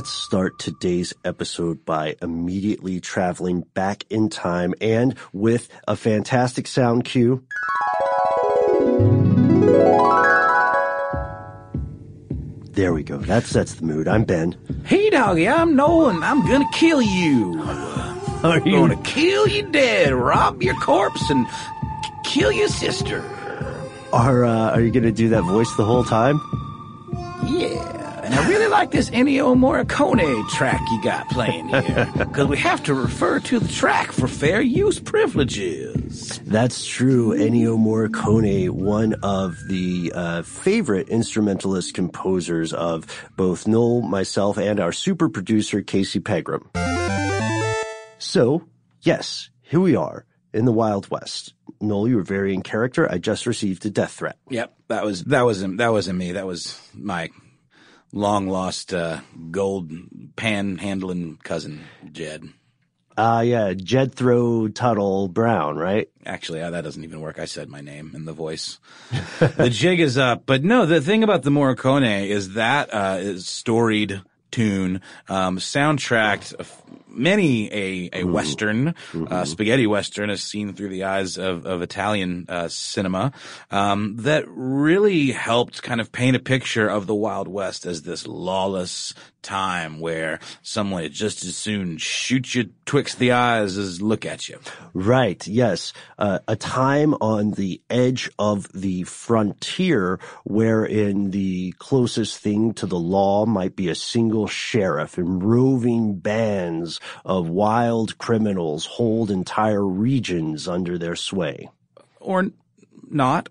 Let's start today's episode by immediately traveling back in time and with a fantastic sound cue. There we go. That sets the mood. I'm Ben. Hey, doggy, I'm Nolan. I'm gonna kill you. Are I'm gonna kill you dead, rob your corpse, and k- kill your sister. are uh, are you going to do that voice the whole time? Yeah. And I really like this Ennio Morricone track you got playing here. Because we have to refer to the track for fair use privileges. That's true. Ennio Morricone, one of the uh, favorite instrumentalist composers of both Noel, myself, and our super producer, Casey Pegram. So, yes, here we are in the Wild West. Noel, you were very in character. I just received a death threat. Yep, that was that wasn't that wasn't me. That was my long lost uh, gold pan handling cousin Jed. Ah, yeah, Jethro Tuttle Brown, right? Actually, uh, that doesn't even work. I said my name in the voice. the jig is up. But no, the thing about the Morricone is that uh, is storied tune, um, soundtracked f- many a, a western, uh, spaghetti western as seen through the eyes of, of Italian uh, cinema, um, that really helped kind of paint a picture of the Wild West as this lawless time where someone just as soon shoot you twixt the eyes as look at you. Right, yes. Uh, a time on the edge of the frontier wherein the closest thing to the law might be a single sheriff and roving bands of wild criminals hold entire regions under their sway. Or not.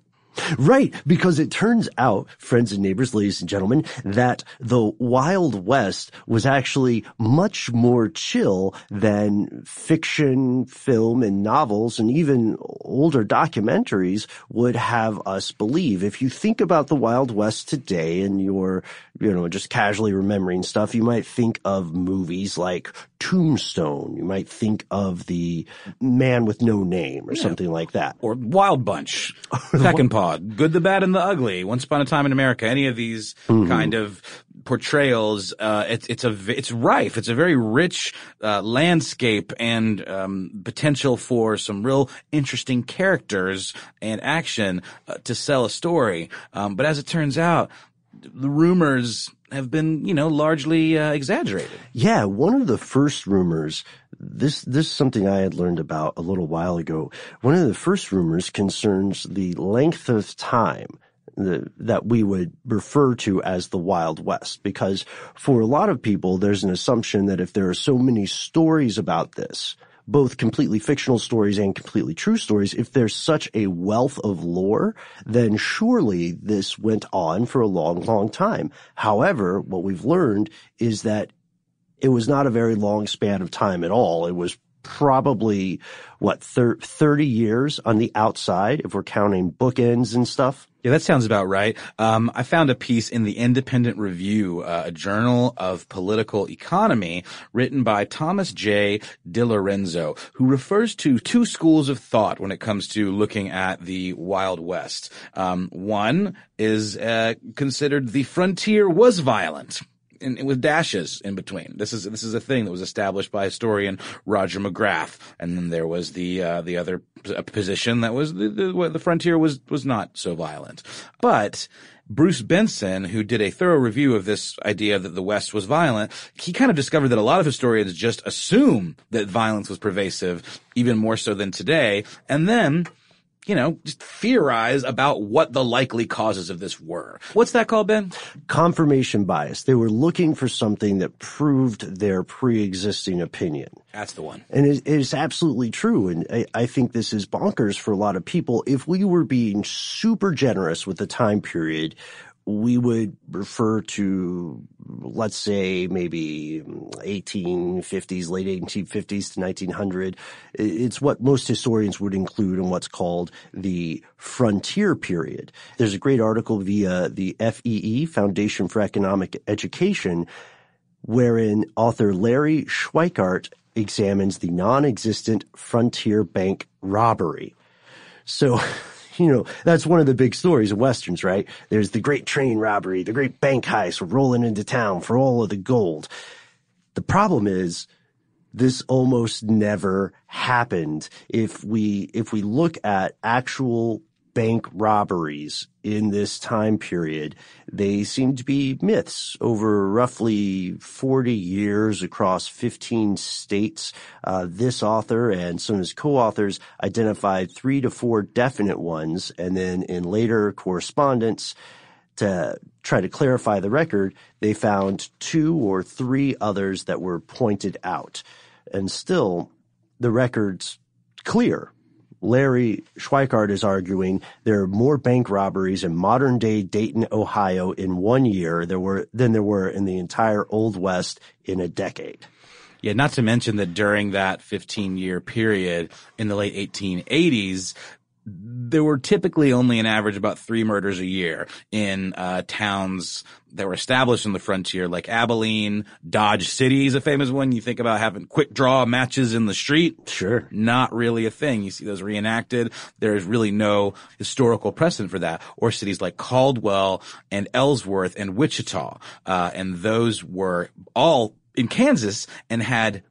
Right, because it turns out, friends and neighbors, ladies and gentlemen, that the Wild West was actually much more chill than fiction, film, and novels, and even older documentaries would have us believe. If you think about the Wild West today and you're, you know, just casually remembering stuff, you might think of movies like Tombstone. You might think of the Man with No Name or something like that. or Wild Bunch, Peckinpah, Good, the Bad, and the Ugly, Once Upon a Time in America. Any of these kind of portrayals, uh, it's it's a it's rife. It's a very rich uh, landscape and um, potential for some real interesting characters and action uh, to sell a story. Um, but as it turns out, the rumors have been, you know, largely uh, exaggerated. Yeah, one of the first rumors, this, this is something I had learned about a little while ago. One of the first rumors concerns the length of time the, that we would refer to as the Wild West, because for a lot of people, there's an assumption that if there are so many stories about this, both completely fictional stories and completely true stories, if there's such a wealth of lore, then surely this went on for a long, long time. However, what we've learned is that it was not a very long span of time at all. It was probably what 30 years on the outside if we're counting bookends and stuff yeah, that sounds about right. Um, I found a piece in the Independent Review, uh, a journal of political economy, written by Thomas J. DiLorenzo, who refers to two schools of thought when it comes to looking at the Wild West. Um, one is uh, considered the frontier was violent with dashes in between. This is this is a thing that was established by historian Roger McGrath, and then there was the uh, the other position that was the, the the frontier was was not so violent, but. Bruce Benson, who did a thorough review of this idea that the West was violent, he kind of discovered that a lot of historians just assume that violence was pervasive, even more so than today. And then you know, just theorize about what the likely causes of this were. What's that called, Ben? Confirmation bias. They were looking for something that proved their pre-existing opinion. That's the one. And it is absolutely true. And I, I think this is bonkers for a lot of people. If we were being super generous with the time period, we would refer to, let's say, maybe 1850s, late 1850s to 1900. It's what most historians would include in what's called the frontier period. There's a great article via the FEE, Foundation for Economic Education, wherein author Larry Schweikart examines the non-existent frontier bank robbery. So you know, that's one of the big stories of Westerns, right? There's the great train robbery, the great bank heist, rolling into town for all of the gold. The problem is this almost never happened. If we, if we look at actual bank robberies in this time period. They seem to be myths over roughly 40 years across 15 states. Uh, this author and some of his co-authors identified three to four definite ones, and then in later correspondence, to try to clarify the record, they found two or three others that were pointed out. And still, the record's clear Larry Schweikart is arguing there are more bank robberies in modern day Dayton, Ohio in one year there were, than there were in the entire Old West in a decade. Yeah, not to mention that during that 15 year period in the late 1880s, there were typically only an average about three murders a year in uh, towns that were established in the frontier, like Abilene, Dodge City is a famous one. You think about having quick draw matches in the street. Sure. Not really a thing. You see those reenacted. There is really no historical precedent for that. Or cities like Caldwell and Ellsworth and Wichita. Uh, and those were all in Kansas and had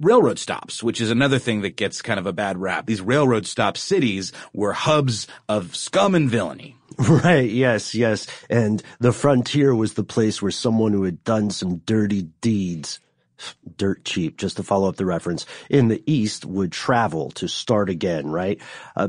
railroad stops, which is another thing that gets kind of a bad rap. These railroad stop cities were hubs of scum and villainy. Right. Yes. Yes. And the frontier was the place where someone who had done some dirty deeds, dirt cheap, just to follow up the reference, in the East would travel to start again. Right. Uh,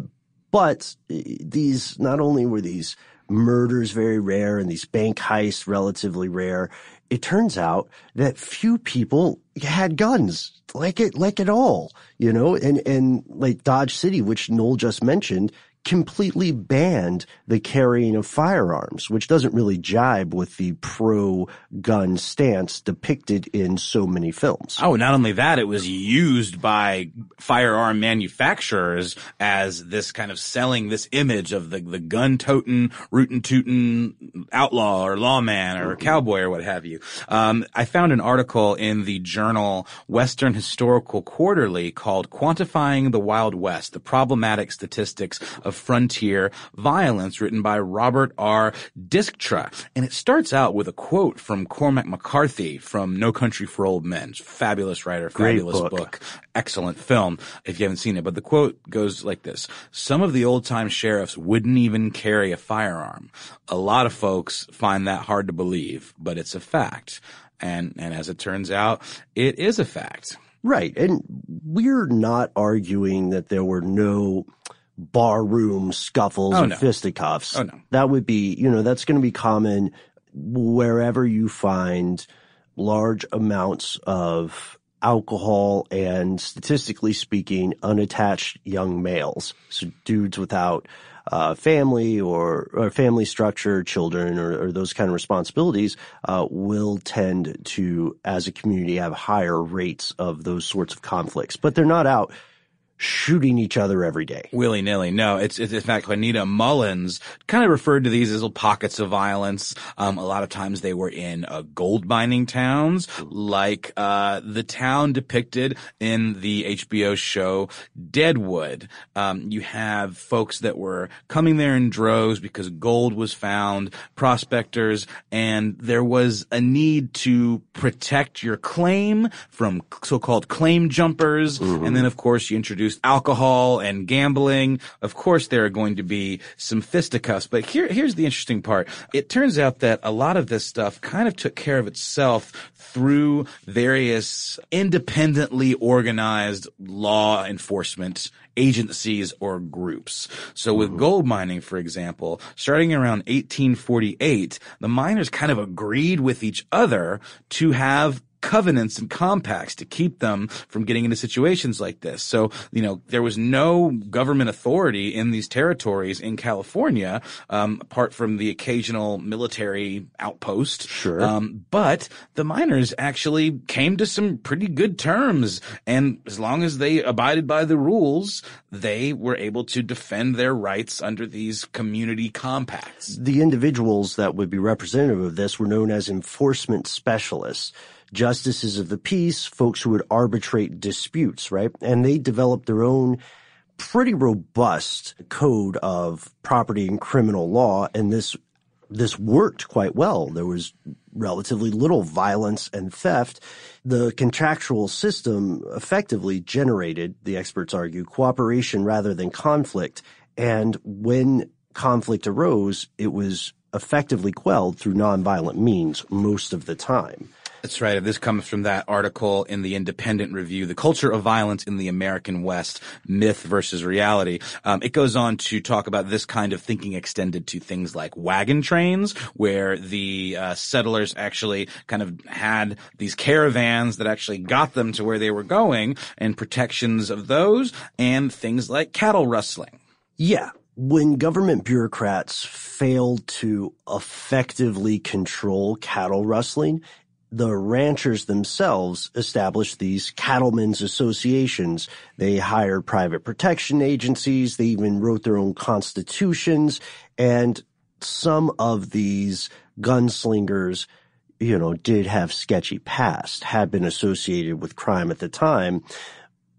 but these, not only were these murders very rare and these bank heists relatively rare, it turns out that few people had guns like it, like at all, you know, and, and like Dodge City, which Noel just mentioned, completely banned the carrying of firearms, which doesn't really jibe with the pro-gun stance depicted in so many films. Oh, not only that, it was used by firearm manufacturers as this kind of selling this image of the, the gun-toting, rootin' tootin' outlaw or lawman or cowboy or what have you. Um, I found an article in the journal Western Historical Quarterly called Quantifying the Wild West, the problematic statistics of of Frontier Violence written by Robert R. Dykstra. And it starts out with a quote from Cormac McCarthy from No Country for Old Men. Fabulous writer, fabulous book. book. excellent film if you haven't seen it. But the quote goes like this. Some of the old time sheriffs wouldn't even carry a firearm. A lot of folks find that hard to believe, but it's a fact. And, and as it turns out, it is a fact. Right. And we're not arguing that there were no barroom scuffles oh, and no. fisticuffs. Oh, no. That would be, you know, that's going to be common wherever you find large amounts of alcohol and statistically speaking, unattached young males. So dudes without uh, family or, or, family structure, children, or, or, those kind of responsibilities uh, will tend to, as a community, have higher rates of those sorts of conflicts. But they're not out shooting each other every day. Willy nilly. No, it's, it's, in fact, Juanita Mullins kind of referred to these as little pockets of violence. Um, a lot of times they were in uh, gold mining towns, like, uh, the town depicted in the HBO show Deadwood. Um, you have folks that were coming there in droves because gold was found, prospectors, and there was a need to protect your claim from so-called claim jumpers. Mm-hmm. And then, of course, you introduce alcohol and gambling. Of course, there are going to be some fisticuffs, but here, here's the interesting part. It turns out that a lot of this stuff kind of took care of itself through various independently organized law enforcement agencies or groups. So with mm-hmm. gold mining, for example, starting around 1848, the miners kind of agreed with each other to have covenants and compacts to keep them from getting into situations like this. So, you know, there was no government authority in these territories in California, um, apart from the occasional military outpost. Sure. Um, but the miners actually came to some pretty good terms. And as long as they abided by the rules, they were able to defend their rights under these community compacts. The individuals that would be representative of this were known as enforcement specialists justices of the peace, folks who would arbitrate disputes, right? And they developed their own pretty robust code of property and criminal law. And this, this worked quite well. There was relatively little violence and theft. The contractual system effectively generated, the experts argue, cooperation rather than conflict. And when conflict arose, it was effectively quelled through nonviolent means most of the time. That's right. This comes from that article in the Independent Review, The Culture of Violence in the American West, Myth versus Reality. Um, it goes on to talk about this kind of thinking extended to things like wagon trains, where the uh, settlers actually kind of had these caravans that actually got them to where they were going and protections of those and things like cattle rustling. Yeah, when government bureaucrats failed to effectively control cattle rustling, the ranchers themselves established these cattlemen's associations. They hired private protection agencies. They even wrote their own constitutions. And some of these gunslingers, you know, did have sketchy past, had been associated with crime at the time.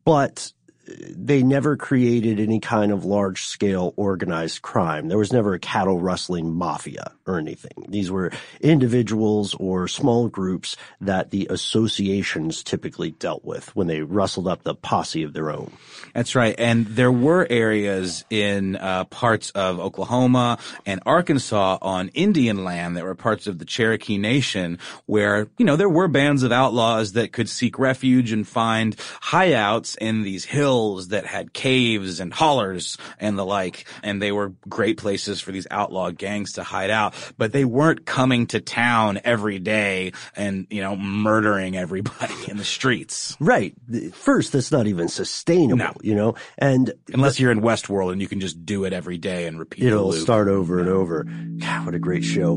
But they never created any kind of large scale organized crime. There was never a cattle rustling mafia or anything. These were individuals or small groups that the associations typically dealt with when they rustled up the posse of their own. That's right. And there were areas in uh, parts of Oklahoma and Arkansas on Indian land that were parts of the Cherokee Nation where, you know, there were bands of outlaws that could seek refuge and find hideouts in these hills hills that had caves and hollers and the like, and they were great places for these outlaw gangs to hide out. But they weren't coming to town every day and, you know, murdering everybody in the streets. Right. First, that's not even sustainable, no. you know, and unless you're in Westworld and you can just do it every day and repeat It'll start over and over. God, what a great show.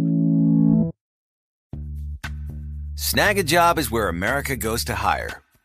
Snagajob is where America goes to hire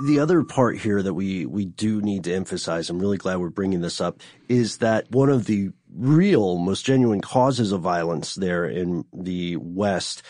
The other part here that we, we do need to emphasize, I'm really glad we're bringing this up, is that one of the real, most genuine causes of violence there in the West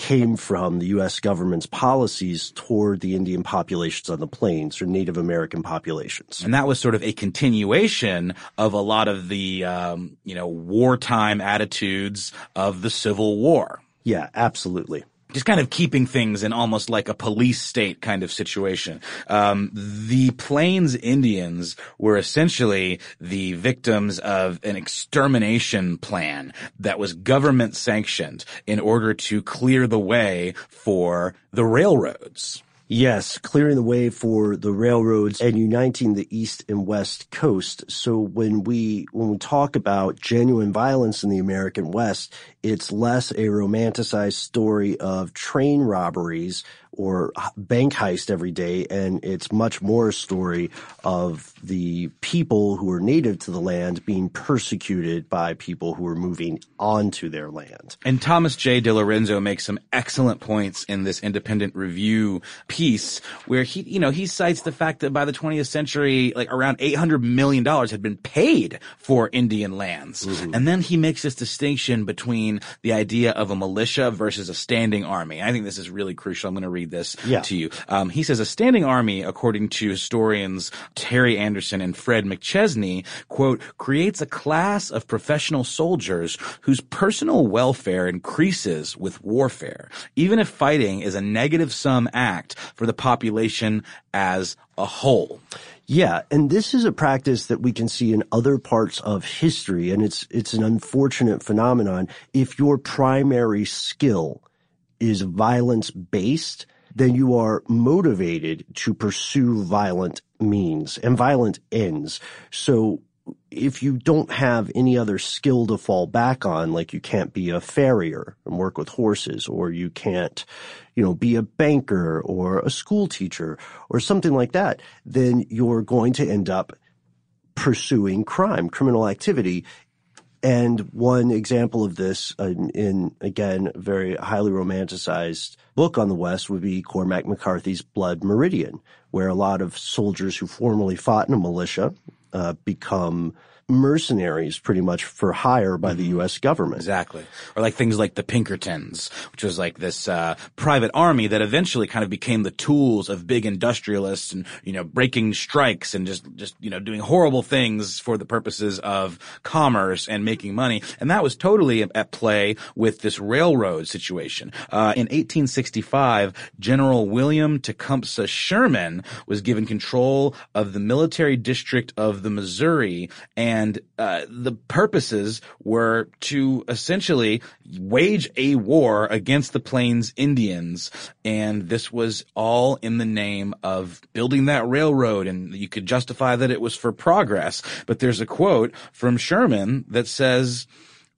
came from the U.S. government's policies toward the Indian populations on the plains or Native American populations. And that was sort of a continuation of a lot of the, um, you know, wartime attitudes of the Civil War. Yeah, absolutely. Just kind of keeping things in almost like a police state kind of situation. Um, the Plains Indians were essentially the victims of an extermination plan that was government sanctioned in order to clear the way for the railroads. Yes, clearing the way for the railroads and uniting the east and west coast. So when we when we talk about genuine violence in the American West, it's less a romanticized story of train robberies or bank heist every day, and it's much more a story of the people who are native to the land being persecuted by people who are moving onto their land. And Thomas J. DiLorenzo makes some excellent points in this independent review piece where he, you know, he cites the fact that by the 20th century, like around $800 million had been paid for Indian lands. Mm-hmm. And then he makes this distinction between the idea of a militia versus a standing army. I think this is really crucial. I'm going to read this Yeah. to you. Um, he says a standing army, according to historians Terry Anderson and Fred McChesney, quote, creates a class of professional soldiers whose personal welfare increases with warfare, even if fighting is a negative sum act for the population as a whole. Yeah, and this is a practice that we can see in other parts of history, and it's it's an unfortunate phenomenon. If your primary skill is violence based, then you are motivated to pursue violent means and violent ends. So if you don't have any other skill to fall back on, like you can't be a farrier and work with horses, or you can't, you know, be a banker or a school teacher or something like that, then you're going to end up pursuing crime, criminal activity. And one example of this in, in again, very highly romanticized book on the West would be Cormac McCarthy's Blood Meridian, where a lot of soldiers who formerly fought in a militia uh, become mercenaries pretty much for hire by the U.S. government. Exactly. Or like things like the Pinkertons, which was like this uh, private army that eventually kind of became the tools of big industrialists and you know breaking strikes and just just you know doing horrible things for the purposes of commerce and making money. And that was totally at play with this railroad situation. Uh, in 1865, General William Tecumseh Sherman was given control of the military district of the Missouri and and uh, the purposes were to essentially wage a war against the Plains Indians, and this was all in the name of building that railroad, and you could justify that it was for progress. But there's a quote from Sherman that says.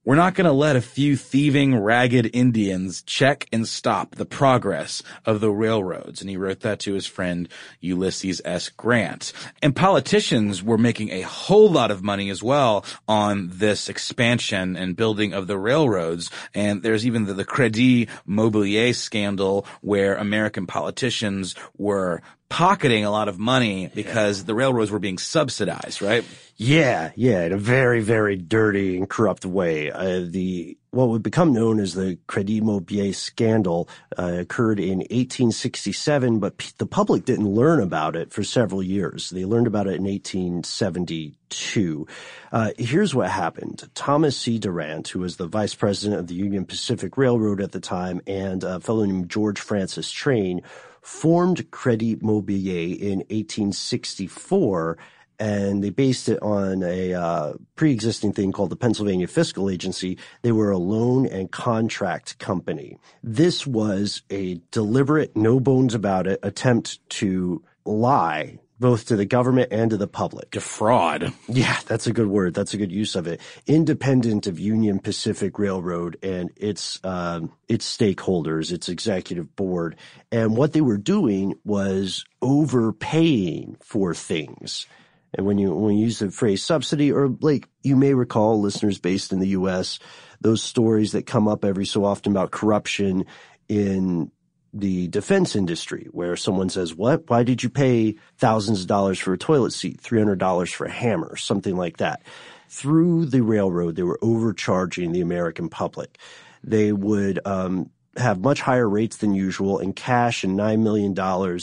We're not going to let a few thieving, ragged Indians check and stop the progress of the railroads. And he wrote that to his friend Ulysses S. Grant. And politicians were making a whole lot of money as well on this expansion and building of the railroads. And there's even the, the Credit Mobilier scandal where American politicians were pocketing a lot of money because the railroads were being subsidized, right? Yeah, yeah, in a very, very dirty and corrupt way. Uh, the what would become known as the Credit Mobilier scandal uh, occurred in 1867, but p- the public didn't learn about it for several years. They learned about it in 1872. Uh, here's what happened. Thomas C. Durant, who was the vice president of the Union Pacific Railroad at the time, and a fellow named George Francis Train formed Credit Mobilier in 1864 and they based it on a uh, pre-existing thing called the Pennsylvania Fiscal Agency. They were a loan and contract company. This was a deliberate, no bones about it attempt to lie both to the government and to the public. Defraud. Yeah, that's a good word. That's a good use of it. Independent of Union Pacific Railroad and its um, its stakeholders, its executive board, and what they were doing was overpaying for things. And when you when you use the phrase subsidy, or like you may recall, listeners based in the U.S., those stories that come up every so often about corruption in the defense industry, where someone says, "What? Why did you pay thousands of dollars for a toilet seat, three hundred dollars for a hammer, something like that?" Through the railroad, they were overcharging the American public. They would um, have much higher rates than usual and cash and $9 million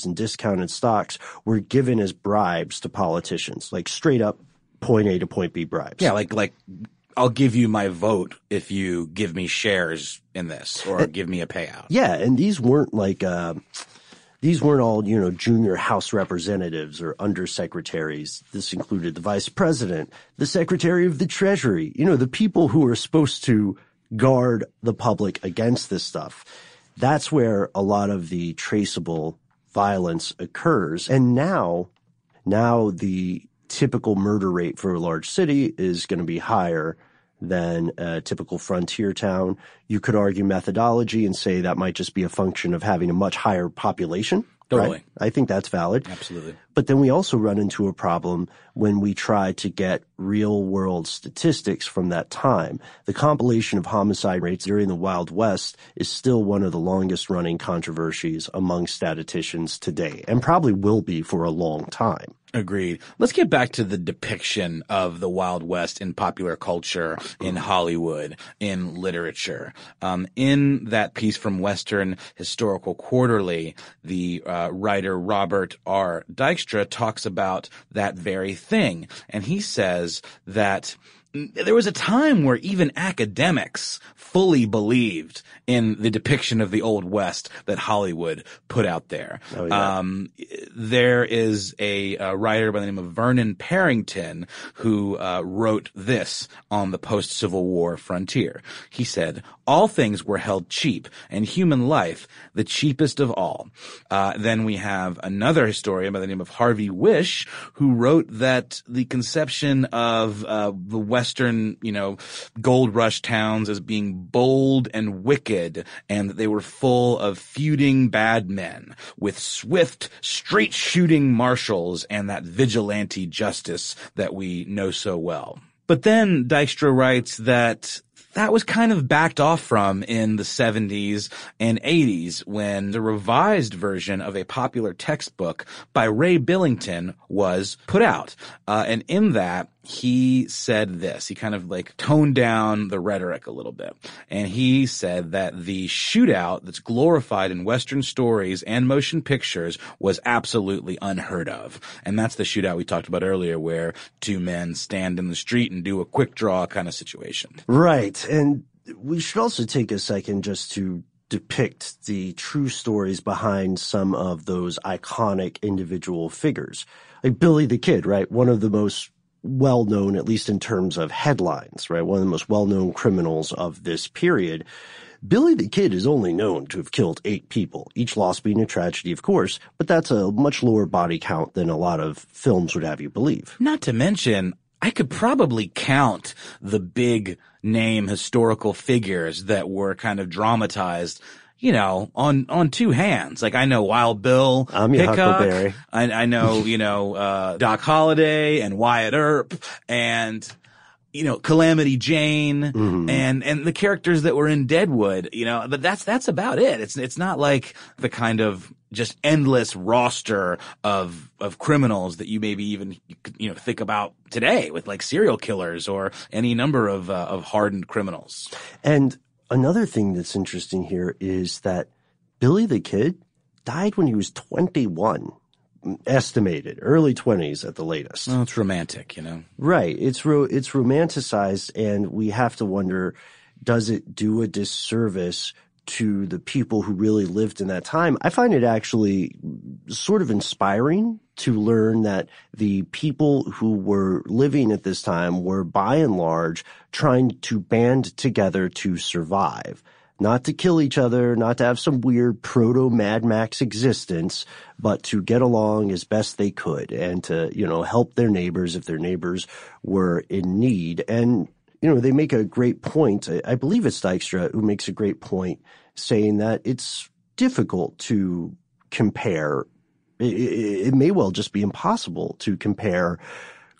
in discounted stocks were given as bribes to politicians, like straight up point A to point B bribes. Yeah, like, like, I'll give you my vote if you give me shares in this or and, give me a payout. Yeah. And these weren't like, uh, these weren't all, you know, junior House representatives or undersecretaries. This included the vice president, the secretary of the treasury, you know, the people who are supposed to guard the public against this stuff. That's where a lot of the traceable violence occurs. And now, now the typical murder rate for a large city is going to be higher than a typical frontier town. You could argue methodology and say that might just be a function of having a much higher population. Totally. Right? I think that's valid. Absolutely. But then we also run into a problem when we try to get real world statistics from that time. The compilation of homicide rates during the Wild West is still one of the longest running controversies among statisticians today and probably will be for a long time. Agreed. Let's get back to the depiction of the Wild West in popular culture, in Hollywood, in literature. Um, in that piece from Western Historical Quarterly, the uh, writer Robert R. Dykstra talks about that very thing, and he says that there was a time where even academics fully believed in the depiction of the Old West that Hollywood put out there. Oh, yeah. Um, there is a, a writer by the name of Vernon Parrington who uh, wrote this on the post-Civil War frontier. He said, "All things were held cheap, and human life the cheapest of all." Uh, then we have another historian by the name of Harvey Wish who wrote that the conception of uh, the Western, you know, gold rush towns as being bold and wicked, and that they were full of feuding bad men with swift, straight shooting marshals and that vigilante justice that we know so well. But then Dykstra writes that that was kind of backed off from in the 70s and 80s when the revised version of a popular textbook by Ray Billington was put out. Uh, and in that, he said this. He kind of like toned down the rhetoric a little bit. And he said that the shootout that's glorified in Western stories and motion pictures was absolutely unheard of. And that's the shootout we talked about earlier where two men stand in the street and do a quick draw kind of situation. Right. And we should also take a second just to depict the true stories behind some of those iconic individual figures. Like Billy the Kid, right? One of the most well known, at least in terms of headlines, right? One of the most well known criminals of this period. Billy the Kid is only known to have killed eight people, each loss being a tragedy, of course, but that's a much lower body count than a lot of films would have you believe. Not to mention, I could probably count the big name historical figures that were kind of dramatized you know, on, on two hands. Like I know Wild Bill I'm your Hickok. Huckleberry. I, I know, you know, uh, Doc Holliday and Wyatt Earp and, you know, Calamity Jane Mm-hmm. and, and the characters that were in Deadwood, you know, but that's, that's about it. It's, it's not like the kind of just endless roster of, of criminals that you maybe even, you know, think about today with like serial killers or any number of, uh, of hardened criminals. And another thing that's interesting here is that Billy the Kid died when he was 21, estimated, early 20s at the latest. Well, it's romantic, you know. Right. It's ro- it's romanticized and we have to wonder does it do a disservice to the people who really lived in that time? I find it actually sort of inspiring to learn that the people who were living at this time were by and large trying to band together to survive. Not to kill each other, not to have some weird proto Mad Max existence, but to get along as best they could and to, you know, help their neighbors if their neighbors were in need. And, you know, they make a great point. I- believe it's Dykstra who makes a great point saying that it's difficult to compare. It, it, may well just be impossible to compare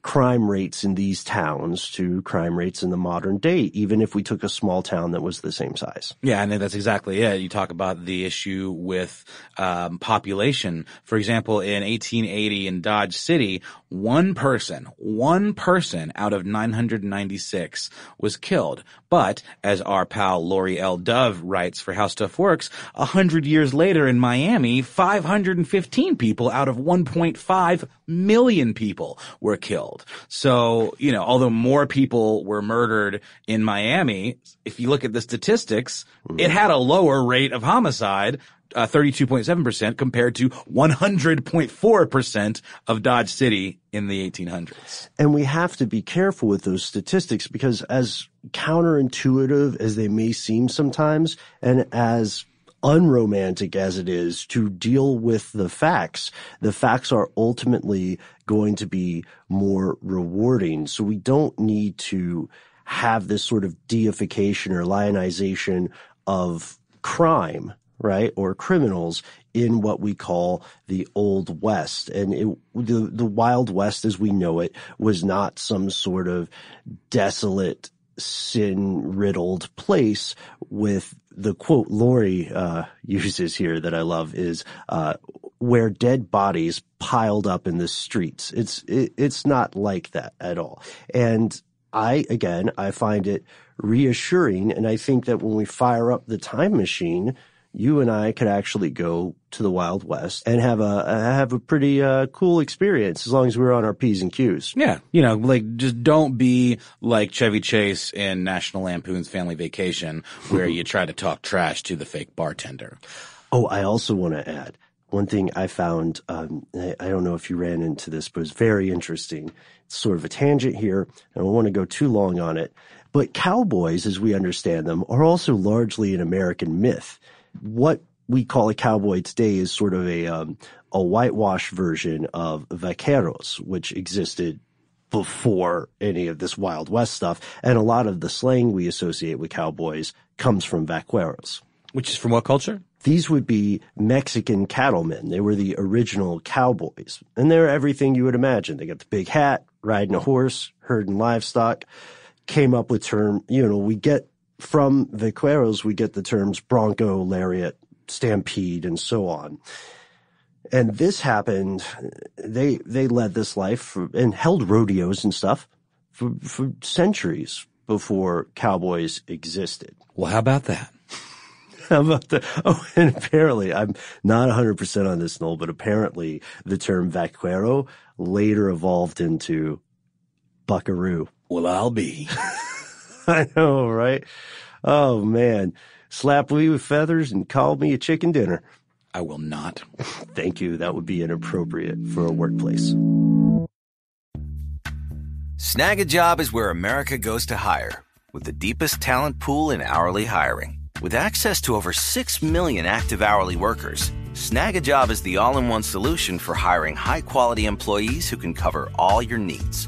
crime rates in these towns to crime rates in the modern day, even if we took a small town that was the same size. Yeah, and that's exactly it. You talk about the issue with um, population. For example, in 1880 in Dodge City, one person, one person out of 996 was killed. But as our pal Laurie L. Dove writes for How Stuff Works, a hundred years later in Miami, 515 people out of 1.5 million people were killed. So, you know, although more people were murdered in Miami, if you look at the statistics, it had a lower rate of homicide. Uh, 32.7% compared to 100.4% of Dodge City in the 1800s. And we have to be careful with those statistics because as counterintuitive as they may seem sometimes and as unromantic as it is to deal with the facts, the facts are ultimately going to be more rewarding. So we don't need to have this sort of deification or lionization of crime, right? Or criminals in what we call the Old West. And it, the, the Wild West as we know it was not some sort of desolate, sin riddled place with the quote Laurie uh, uses here that I love is uh, where dead bodies piled up in the streets. It's it, it's not like that at all. And I again I find it reassuring, and I think that when we fire up the time machine, you and I could actually go to the Wild West and have a have a pretty uh, cool experience as long as we're on our p's and q's. Yeah, you know, like just don't be like Chevy Chase in National Lampoon's Family Vacation, where you try to talk trash to the fake bartender. Oh, I also want to add one thing I found. Um, I, I don't know if you ran into this, but it's very interesting. It's sort of a tangent here. I don't want to go too long on it. But cowboys, as we understand them, are also largely an American myth. What we call a cowboy today is sort of a um, a whitewash version of vaqueros, which existed before any of this Wild West stuff. And a lot of the slang we associate with cowboys comes from vaqueros. Which is from what culture? These would be Mexican cattlemen. They were the original cowboys. And they're everything you would imagine. They got the big hat, riding a horse, herding livestock, came up with term, you know, we get from vaqueros, we get the terms bronco, lariat, stampede, and so on. And this happened, they, they led this life for, and held rodeos and stuff for, for centuries before cowboys existed. Well, how about that? How about the, oh, and apparently, I'm not 100% on this, Noel, but apparently the term vaquero later evolved into buckaroo. Well, I'll be. I know, right? Oh man. Slap me with feathers and call me a chicken dinner. I will not. Thank you. That would be inappropriate for a workplace. Snagajob is where America goes to hire, with the deepest talent pool in hourly hiring. With access to over 6 million active hourly workers, Snagajob is the all in one solution for hiring high quality employees who can cover all your needs.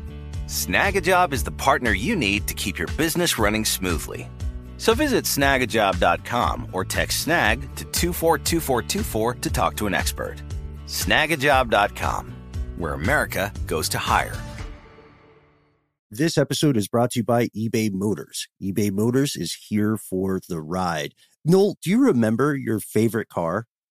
Snagajob is the partner you need to keep your business running smoothly. So visit snagajob.com or text snag to 242424 to talk to an expert. Snagajob.com, where America goes to hire. This episode is brought to you by eBay Motors. eBay Motors is here for the ride. Noel, do you remember your favorite car?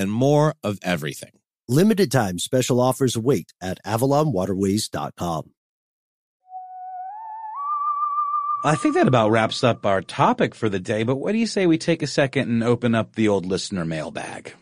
and more of everything. Limited time special offers await at avalonwaterways.com. I think that about wraps up our topic for the day, but what do you say we take a second and open up the old listener mailbag?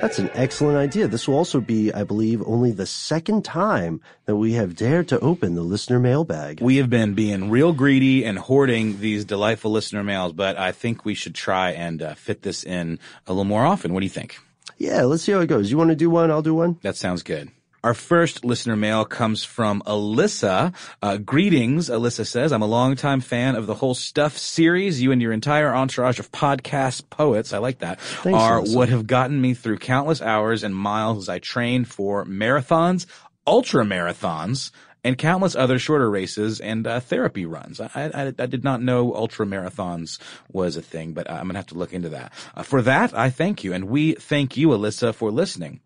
That's an excellent idea. This will also be, I believe, only the second time that we have dared to open the listener mailbag. We have been being real greedy and hoarding these delightful listener mails, but I think we should try and uh, fit this in a little more often. What do you think? Yeah, let's see how it goes. You want to do one? I'll do one. That sounds good. Our first listener mail comes from Alyssa. Uh, greetings, Alyssa says. I'm a longtime fan of the whole Stuff series. You and your entire entourage of podcast poets, I like that, Thanks, are Alyssa. what have gotten me through countless hours and miles as I train for marathons, ultra marathons, and countless other shorter races and uh, therapy runs. I, I, I did not know ultra marathons was a thing, but I'm going to have to look into that. Uh, for that, I thank you. And we thank you, Alyssa, for listening.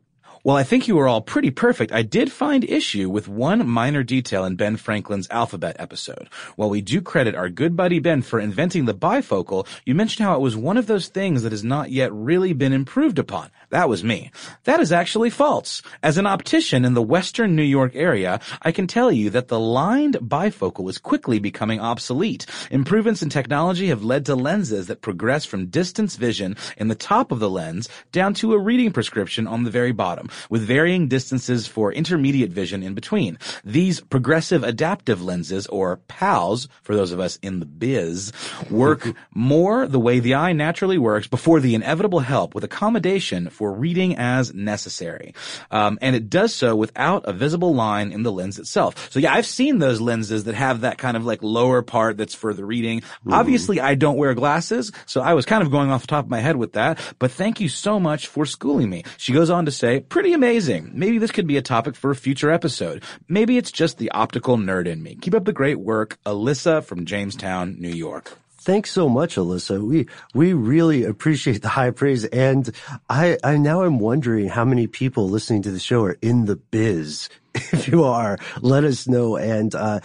While I think you were all pretty perfect, I did find issue with one minor detail in Ben Franklin's alphabet episode. While we do credit our good buddy Ben for inventing the bifocal, you mentioned how it was one of those things that has not yet really been improved upon. That was me. That is actually false. As an optician in the western New York area, I can tell you that the lined bifocal is quickly becoming obsolete. Improvements in technology have led to lenses that progress from distance vision in the top of the lens down to a reading prescription on the very bottom with varying distances for intermediate vision in between. These progressive adaptive lenses, or PALs, for those of us in the biz, work more the way the eye naturally works before the inevitable help with accommodation for reading as necessary. Um, and it does so without a visible line in the lens itself. So yeah, I've seen those lenses that have that kind of like lower part that's for the reading. Obviously, I don't wear glasses, so I was kind of going off the top of my head with that, but thank you so much for schooling me. She goes on to say, pretty amazing. Maybe this could be a topic for a future episode. Maybe it's just the optical nerd in me. Keep up the great work. Alyssa from Jamestown, New York. Thanks so much, Alyssa. We we really appreciate the high praise, and I I now am wondering how many people listening to the show are in the biz. If you are, let us know. And uh,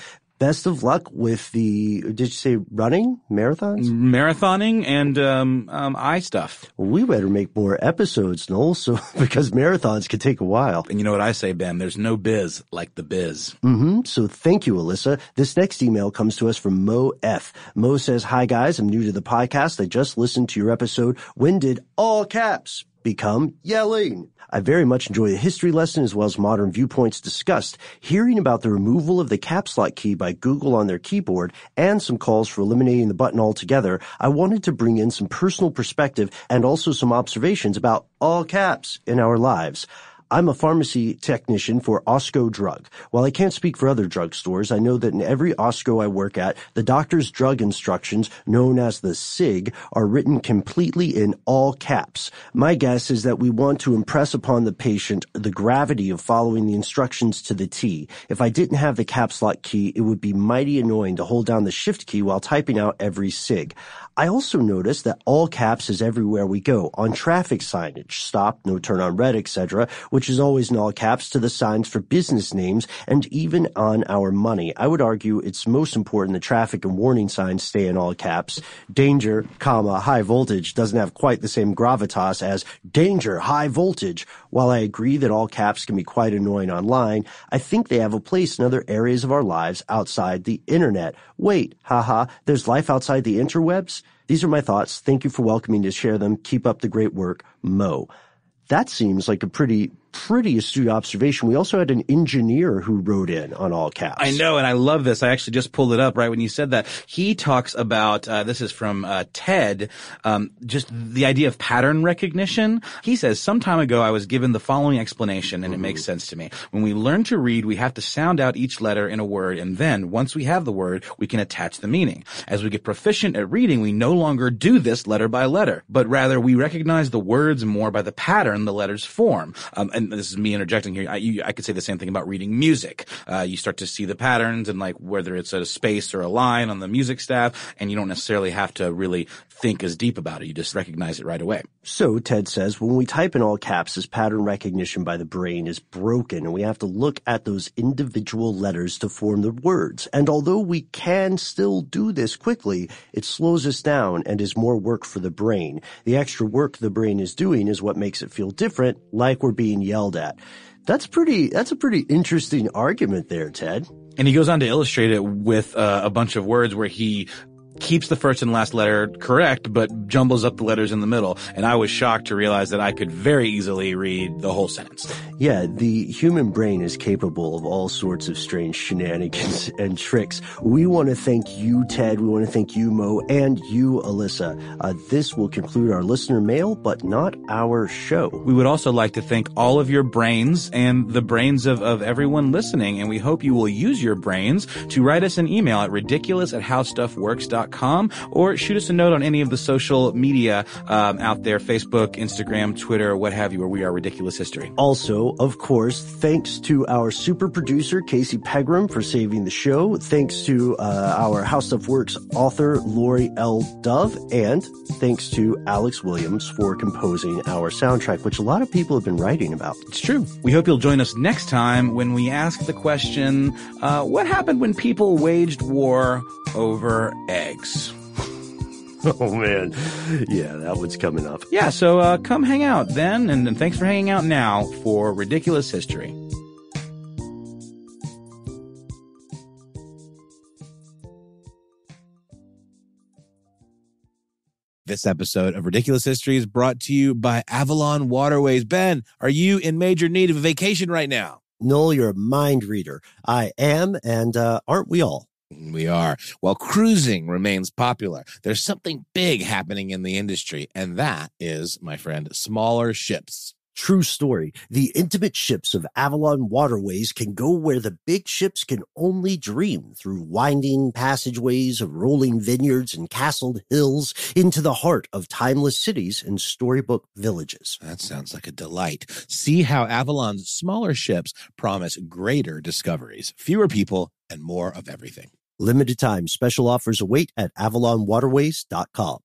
best of luck with the. Did you say running marathons? Marathoning and um, um, eye stuff. We better make more episodes, Noel. So because marathons can take a while. And you know what I say, Ben? There's no biz like the biz. hmm So thank you, Alyssa. This next email comes to us from Mo F. Mo says, Hi guys, I'm new to the podcast. I just listened to your episode. When did all caps become yelling? I very much enjoy the history lesson as well as modern viewpoints discussed. Hearing about the removal of the caps lock key by Google on their keyboard and some calls for eliminating the button altogether, I wanted to bring in some personal perspective and also some observations about all caps in our lives. I'm a pharmacy technician for Osco Drug. While I can't speak for other drugstores, I know that in every Osco I work at, the doctor's drug instructions, known as the SIG, are written completely in all caps. My guess is that we want to impress upon the patient the gravity of following the instructions to the T. If I didn't have the caps lock key, it would be mighty annoying to hold down the shift key while typing out every SIG. I also noticed that all caps is everywhere we go, on traffic signage, stop, no turn on red, etc., which is always in all caps, to the signs for business names, and even on our money. I would argue it's most important the traffic and warning signs stay in all caps. Danger, comma, high voltage doesn't have quite the same gravitas as danger, high voltage. While I agree that all caps can be quite annoying online, I think they have a place in other areas of our lives outside the internet. Wait, haha, there's life outside the interwebs? These are my thoughts. Thank you for welcoming to share them. Keep up the great work, Mo. That seems like a pretty pretty astute observation. We also had an engineer who wrote in on all caps. I know, and I love this. I actually just pulled it up right when you said that. He talks about uh, this is from uh, Ted, um, just the idea of pattern recognition. He says, "Some time ago, I was given the following explanation, and mm-hmm. it makes sense to me. When we learn to read, we have to sound out each letter in a word, and then once we have the word, we can attach the meaning. As we get proficient at reading, we no longer do this letter by letter, but rather we recognize the words more by the pattern the letters form. Um, and this is me interjecting here. I, you, I, could say the same thing about reading music. Uh, you start to see the patterns and like whether it's a space or a line on the music staff, and you don't necessarily have to really think as deep about it. You just recognize it right away. So Ted says when we type in all caps, this pattern recognition by the brain is broken, and we have to look at those individual letters to form the words. And although we can still do this quickly, it slows us down and is more work for the brain. The extra work the brain is doing is what makes it feel different, like we're being yelled at. That's pretty, that's a pretty interesting argument there, Ted. And he goes on to illustrate it with uh, a bunch of words where he keeps the first and last letter correct, but jumbles up the letters in the middle. And I was shocked to realize that I could very easily read the whole sentence. Yeah, the human brain is capable of all sorts of strange shenanigans and tricks. We want to thank you, Ted. We want to thank you, Mo, and you, Alyssa. Uh, this will conclude our listener mail, but not our show. We would also like to thank all of your brains and the brains of, of everyone listening. And we hope you will use your brains to write us an email at ridiculous at howstuffworks.com or shoot us a note on any of the social media um, out there Facebook, Instagram, Twitter, what have you, where we are Ridiculous History. Also, of course, thanks to our super producer, Casey Pegram, for saving the show. Thanks to uh, our HowStuffWorks author, Laurie L. Dove. And thanks to Alex Williams for composing our soundtrack, which a lot of people have been writing about. It's true. We hope you'll join us next time when we ask the question, uh, what happened when people waged war over eggs. Oh man, yeah, that one's coming up. Yeah, so uh, come hang out then, and, and thanks for hanging out now for Ridiculous History. This episode of Ridiculous History is brought to you by Avalon Waterways. Ben, are you in major need of a vacation right now? Noel, you're a mind reader. I am, and uh, aren't we all? We are. While cruising remains popular, there's something big happening in the industry, and that is, my friend, smaller ships. True story. The intimate ships of Avalon waterways can go where the big ships can only dream through winding passageways of rolling vineyards and castled hills into the heart of timeless cities and storybook villages. That sounds like a delight. See how Avalon's smaller ships promise greater discoveries, fewer people, and more of everything. Limited time special offers await at avalonwaterways.com.